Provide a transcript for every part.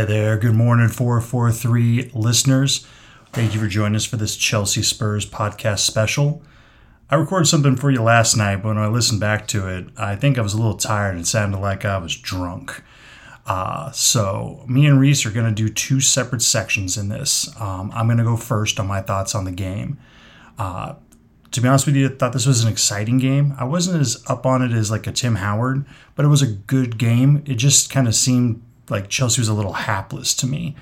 Hey there, good morning, 443 listeners. Thank you for joining us for this Chelsea Spurs podcast special. I recorded something for you last night, but when I listened back to it, I think I was a little tired and sounded like I was drunk. Uh, so, me and Rhys are going to do two separate sections in this. Um, I'm going to go first on my thoughts on the game. Uh, to be honest with you, I thought this was an exciting game. I wasn't as up on it as like a Tim Howard, but it was a good game. It just kind of seemed like Chelsea was a little hapless to me.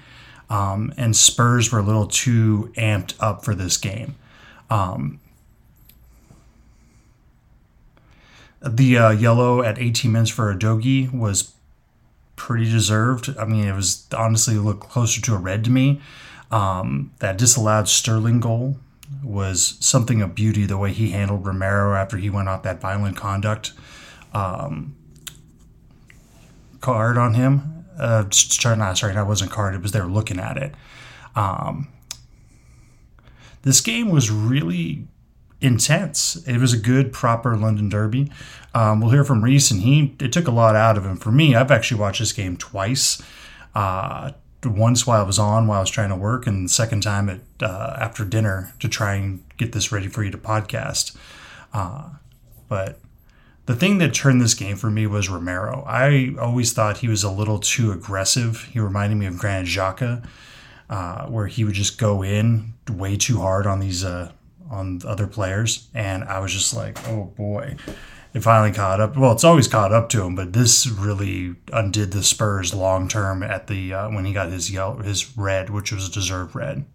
Um, and Spurs were a little too amped up for this game. Um, the uh, yellow at 18 minutes for Udogie was pretty deserved. I mean, it was honestly looked closer to a red to me. Um, that disallowed Sterling goal was something of beauty the way he handled Romero after he went off that violent conduct um, card on him. Uh, sorry, not sorry, that wasn't card. It was there looking at it. Um, this game was really intense. It was a good, proper London Derby. Um, we'll hear from Rhys, and he it took a lot out of him. For me, I've actually watched this game twice. Uh, once while I was on, while I was trying to work, and the second time at uh, after dinner to try and get this ready for you to podcast. Uh, but the thing that turned this game for me was Romero. I always thought he was a little too aggressive. He reminded me of Granit Xhaka, uh, where he would just go in way too hard on these uh, on other players, and I was just like, oh boy. It finally caught up. Well, it's always caught up to him, but this really undid the Spurs long term at the uh, when he got his yellow, his red, which was a deserved red.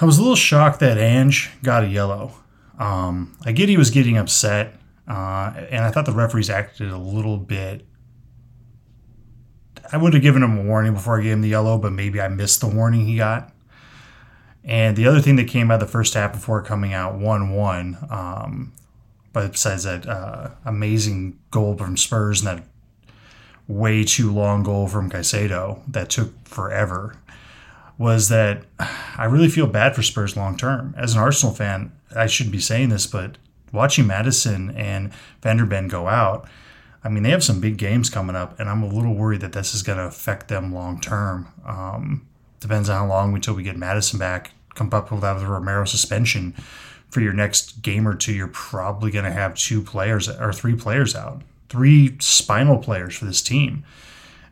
I was a little shocked that Ange got a yellow. Um, I get he was getting upset, uh, and I thought the referees acted a little bit. I would have given him a warning before I gave him the yellow, but maybe I missed the warning he got. And the other thing that came out the first half before coming out 1 1, um, but besides that uh, amazing goal from Spurs and that way too long goal from Caicedo that took forever, was that I really feel bad for Spurs long term. As an Arsenal fan, I shouldn't be saying this, but watching Maddison and Van der Ven go out, I mean, they have some big games coming up, and I'm a little worried that this is going to affect them long term. Um, depends on how long until we get Maddison back. Come up with that with Romero suspension for your next game or two. You're probably going to have two players or three players out, three spinal players for this team,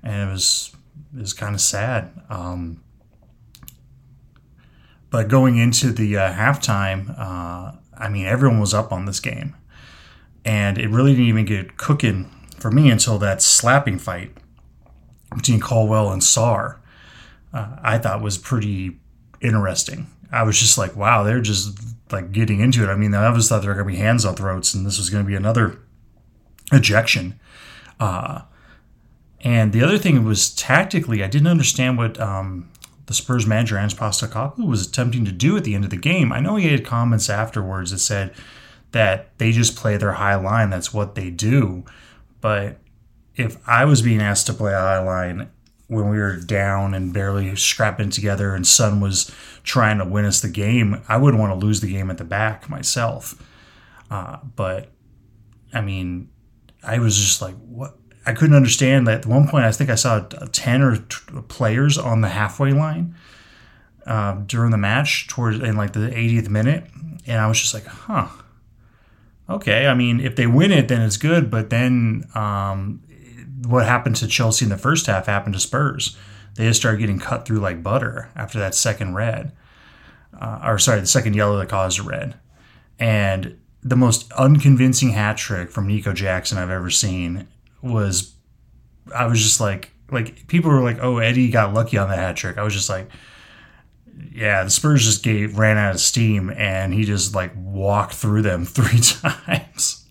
and it was it was kind of sad. Um, but going into the uh, halftime, uh, I mean, everyone was up on this game, and it really didn't even get cooking for me until that slapping fight between Colwill and Sarr. Uh, I thought was pretty interesting. I was just like, wow, they're just like getting into it. I mean, I always thought there were going to be hands on throats, and this was going to be another ejection. Uh, and the other thing was tactically, I didn't understand what um, the Spurs manager Ange Postecoglou was attempting to do at the end of the game. I know he had comments afterwards that said that they just play their high line. That's what they do. But if I was being asked to play a high line when we were down and barely scrapping together and Son was trying to win us the game, I wouldn't want to lose the game at the back myself. Uh, but I mean, I was just like, what? I couldn't understand that. At one point, I think I saw 10 or t- players on the halfway line uh, during the match towards in like the 80th minute. And I was just like, huh. Okay. I mean, if they win it, then it's good. But then um, what happened to Chelsea in the first half happened to Spurs. They just started getting cut through like butter after that second red, uh, or sorry, the second yellow that caused a red. And the most unconvincing hat trick from Nico Jackson I've ever seen was, I was just like, like people were like, "Oh, Eddie got lucky on that hat trick." I was just like, "Yeah, the Spurs just gave ran out of steam, and he just like walked through them three times."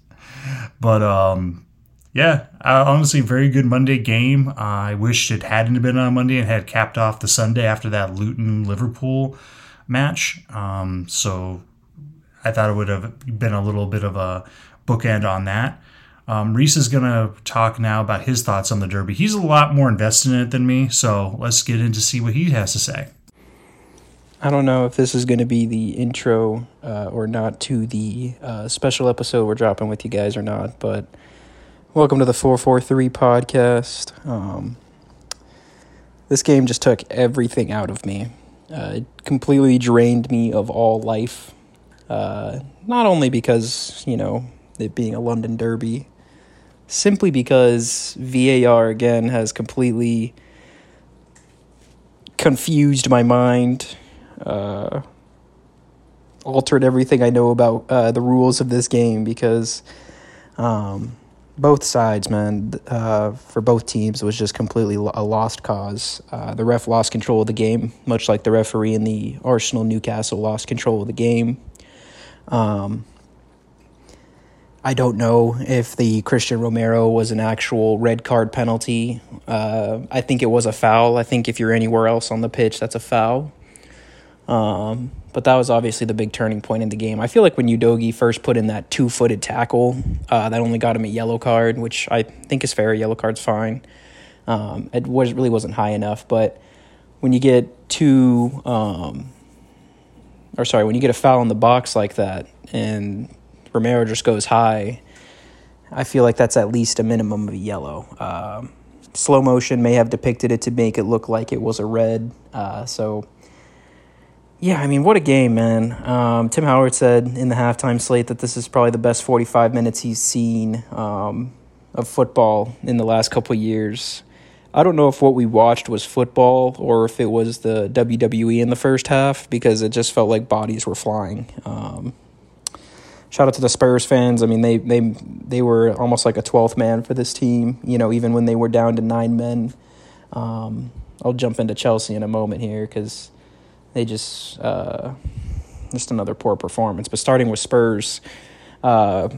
But um, yeah, uh, honestly, very good Monday game. Uh, I wish it hadn't been on Monday and had capped off the Sunday after that Luton Liverpool match. Um, so I thought it would have been a little bit of a bookend on that. Um, Rhys is going to talk now about his thoughts on the Derby. He's a lot more invested in it than me, so let's get in to see what he has to say. I don't know if this is going to be the intro uh, or not to the uh, special episode we're dropping with you guys or not, but welcome to the 443 podcast. Um, this game just took everything out of me. Uh, it completely drained me of all life. Uh, not only because, you know, it being a London derby, simply because VAR again has completely confused my mind, uh, altered everything I know about uh, the rules of this game because um, both sides, man, uh, for both teams, was just completely a lost cause. Uh, the ref lost control of the game, much like the referee in the Arsenal Newcastle lost control of the game. Um, I don't know if the Cristian Romero was an actual red card penalty. Uh, I think it was a foul. I think if you're anywhere else on the pitch, that's a foul. Um, but that was obviously the big turning point in the game. I feel like when Udogie first put in that two footed tackle, uh, that only got him a yellow card, which I think is fair. Yellow card's fine. Um, it was really wasn't high enough, but when you get two, um, or sorry, when you get a foul in the box like that, and Romero just goes high, I feel like that's at least a minimum of a yellow. Um, slow motion may have depicted it to make it look like it was a red. Uh, so, yeah, I mean, what a game, man. Um, Tim Howard said in the halftime slate that this is probably the best 45 minutes he's seen um, of football in the last couple years. I don't know if what we watched was football or if it was the WWE in the first half because it just felt like bodies were flying. Um, shout out to the Spurs fans. I mean, they they they were almost like a twelfth man for this team. You know, even when they were down to nine men. Um, I'll jump into Chelsea in a moment here because they just uh, just another poor performance. But starting with Spurs, uh,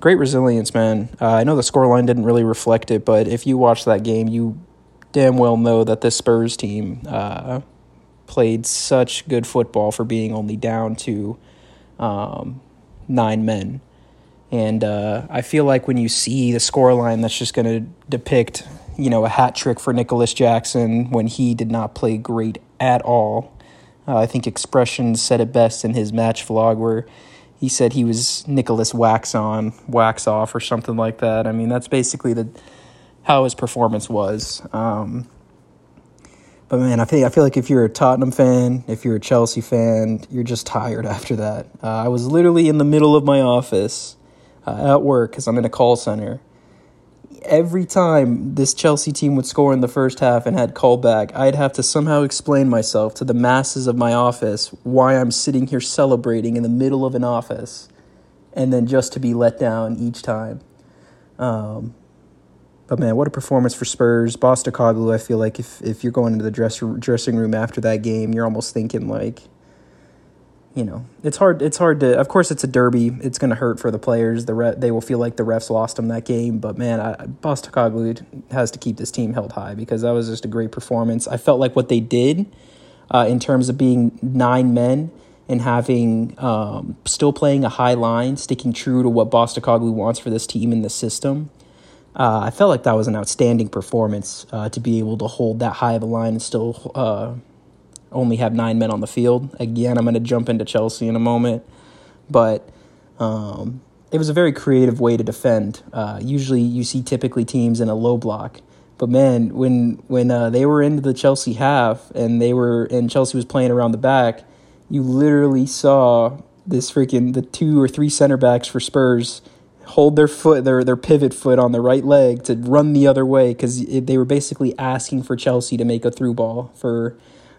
great resilience, man. Uh, I know the scoreline didn't really reflect it, but if you watch that game, you damn well know that this Spurs team uh, played such good football for being only down to. Um, nine men. And uh, I feel like when you see the scoreline, that's just going to depict, you know, a hat trick for Nicholas Jackson when he did not play great at all. Uh, I think Expression said it best in his match vlog where he said he was Nicholas wax on, wax off, or something like that. I mean, that's basically the how his performance was. Um, but man, I feel I feel like if you're a Tottenham fan, if you're a Chelsea fan, you're just tired after that. Uh, I was literally in the middle of my office uh, at work because I'm in a call center. Every time this Chelsea team would score in the first half and had callback, I'd have to somehow explain myself to the masses of my office why I'm sitting here celebrating in the middle of an office, and then just to be let down each time. Um, but man, what a performance for Spurs. Postecoglou, I feel like if, if you're going into the dress, dressing room after that game, you're almost thinking like, you know, it's hard. It's hard to. Of course, it's a derby. It's going to hurt for the players. The re- they will feel like the refs lost them that game. But man, I, has to keep this team held high because that was just a great performance. I felt like what they did uh, in terms of being nine men and having um, still playing a high line, sticking true to what Postecoglou wants for this team in the system. Uh, I felt like that was an outstanding performance uh, to be able to hold that high of a line and still uh, only have nine men on the field. Again, I'm going to jump into Chelsea in a moment, but um, it was a very creative way to defend. Uh, usually, you see typically teams in a low block, but man, when when uh, they were into the Chelsea half and they were and Chelsea was playing around the back, you literally saw this freaking the two or three center backs for Spurs hold their foot, their their pivot foot on the right leg to run the other way because they were basically asking for Chelsea to make a through ball for,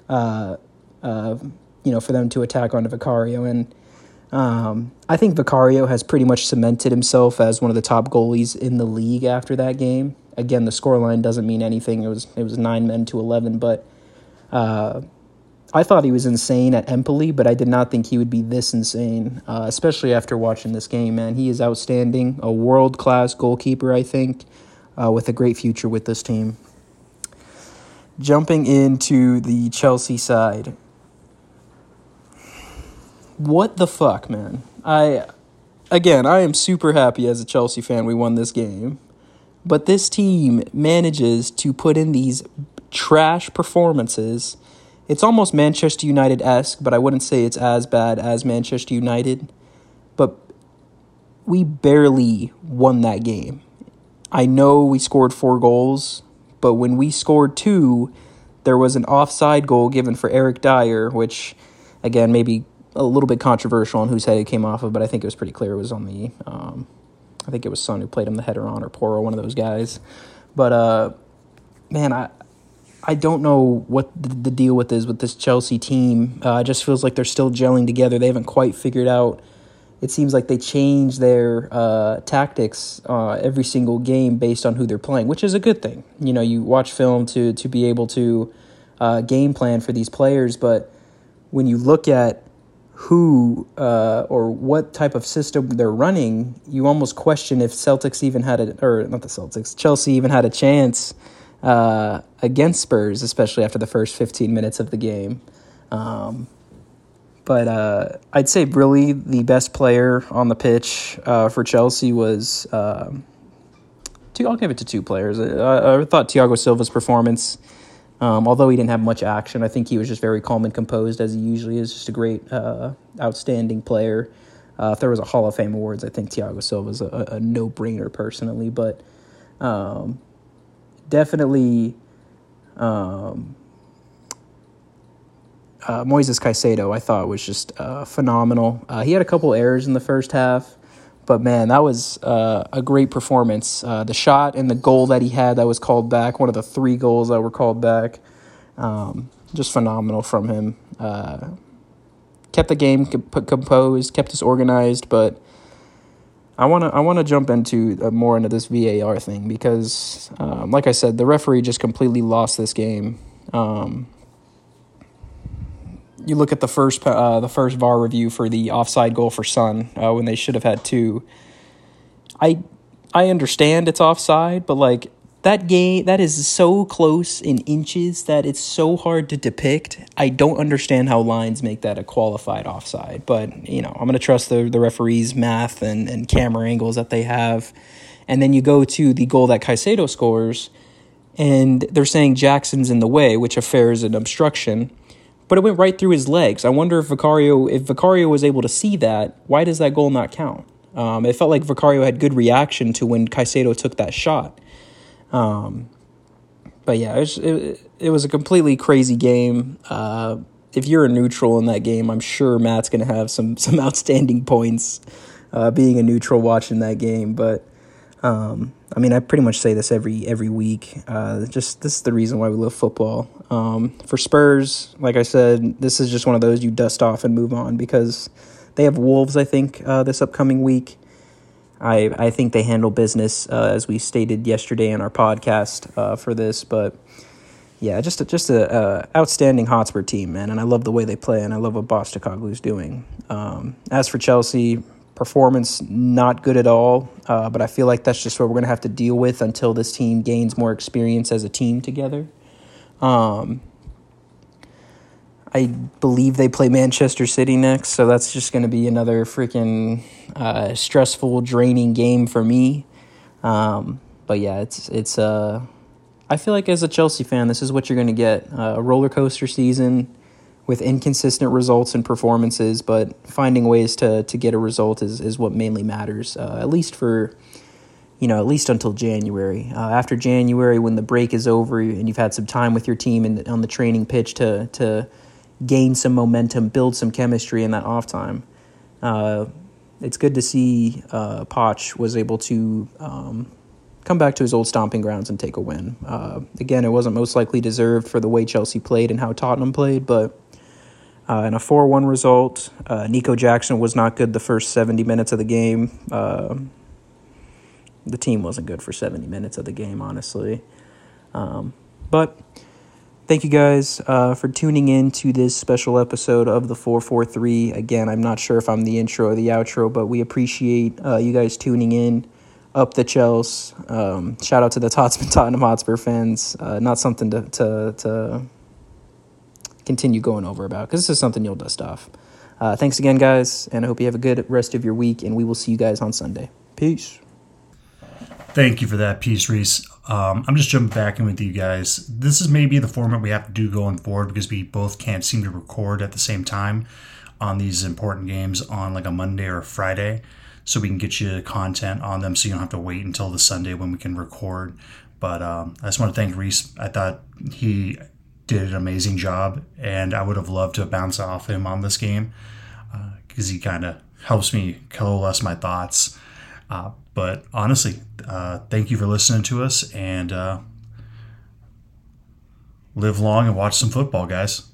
uh, uh, you know, for them to attack onto Vicario. And um, I think Vicario has pretty much cemented himself as one of the top goalies in the league after that game. Again, the scoreline doesn't mean anything. It was it was nine men to eleven, but. Uh, I thought he was insane at Empoli, but I did not think he would be this insane, uh, especially after watching this game, man. He is outstanding, a world class goalkeeper, I think, uh, with a great future with this team. Jumping into the Chelsea side. What the fuck, man? I again, I am super happy as a Chelsea fan we won this game. But this team manages to put in these trash performances it's almost Manchester United esque, but I wouldn't say it's as bad as Manchester United. But we barely won that game. I know we scored four goals, but when we scored two, there was an offside goal given for Eric Dier, which, again, maybe a little bit controversial on whose head it came off of, but I think it was pretty clear it was on the. Um, I think it was Son who played him the header on, or Porro, one of those guys. But uh, man, I I don't know what the deal with is with this Chelsea team. Uh, it just feels like they're still gelling together. They haven't quite figured out. It seems like they change their uh, tactics uh, every single game based on who they're playing, which is a good thing. You know, you watch film to to be able to uh, game plan for these players, but when you look at who uh, or what type of system they're running, you almost question if Celtics even had a or not the Celtics, Chelsea even had a chance uh, against Spurs, especially after the first 15 minutes of the game. Um, but uh, I'd say really the best player on the pitch uh, for Chelsea was. Um, two, I'll give it to two players. I, I thought Thiago Silva's performance um, although he didn't have much action, I think he was just very calm and composed as he usually is. Just a great, uh, outstanding player. Uh, if there was a Hall of Fame awards, I think Thiago Silva is a, a no brainer personally, but um, definitely um, uh, Moises Caicedo. I thought was just uh, phenomenal. Uh, he had a couple errors in the first half. But man, that was uh, a great performance. Uh, the shot and the goal that he had that was called back, one of the three goals that were called back, um, just phenomenal from him. Uh, kept the game composed, kept us organized, but I want to I want to jump into uh, more into this VAR thing because, um, like I said, the referee just completely lost this game. Um, you look at the first uh, the first VAR review for the offside goal for Son uh, when they should have had two. I I understand it's offside, but like that game that is so close in inches that it's so hard to depict. I don't understand how lines make that a qualified offside, but you know I'm gonna trust the the referees' math and and camera angles that they have, and then you go to the goal that Caicedo scores, and they're saying Jackson's in the way, which affair is an obstruction but it went right through his legs. I wonder if Vicario, if Vicario was able to see that, why does that goal not count? Um, it felt like Vicario had good reaction to when Caicedo took that shot. Um, but yeah, it was, it, it was a completely crazy game. Uh, if you're a neutral in that game, I'm sure Matt's going to have some some outstanding points uh, being a neutral watching that game. But um, I mean, I pretty much say this every every week. Uh, just this is the reason why we love football. Um, for Spurs, like I said, this is just one of those you dust off and move on because they have Wolves. I think uh, this upcoming week. I I think they handle business uh, as we stated yesterday in our podcast uh, for this, but yeah, just a, just a, outstanding Hotspur team, man, and I love the way they play, and I love what Postecoglou's doing. Um, as for Chelsea, performance not good at all. Uh, but I feel like that's just what we're to have to deal with until this team gains more experience as a team together. Um, I believe they play Manchester City next, so that's just going to be another freaking uh, stressful, draining game for me. Um, but yeah, it's it's. Uh, I feel like as a Chelsea fan, this is what you're going to get: uh, a roller coaster season with inconsistent results and performances, but finding ways to to get a result is is what mainly matters. Uh, at least for you know, at least until January. Uh, after January, when the break is over and you've had some time with your team and on the training pitch to to gain some momentum, build some chemistry in that off time. Uh, it's good to see uh, Poch was able to um, come back to his old stomping grounds and take a win. Uh, again, it wasn't most likely deserved for the way Chelsea played and how Tottenham played, but uh, in a 4 1 result, uh, Nico Jackson was not good the first 70 minutes of the game. Uh, the team wasn't good for 70 minutes of the game, honestly. Um, but thank you guys uh, for tuning in to this special episode of the 443. Again, I'm not sure if I'm the intro or the outro, but we appreciate uh, you guys tuning in. Up the Chelsea. Um, shout out to the Tottenham Hotspur fans. Uh, not something to, to, to continue going over about because this is something you'll dust off. Uh, thanks again, guys, and I hope you have a good rest of your week, and we will see you guys on Sunday. Peace. Thank you for that piece, Rhys. Um, I'm just jumping back in with you guys. This is maybe the format we have to do going forward because we both can't seem to record at the same time on these important games on like a Monday or a Friday. So we can get you content on them so you don't have to wait until the Sunday when we can record. But um, I just want to thank Rhys. I thought he did an amazing job, and I would have loved to bounce off him on this game because he kind of helps me coalesce my thoughts. Uh, but honestly, uh, thank you for listening to us and uh, live long and watch some football, guys.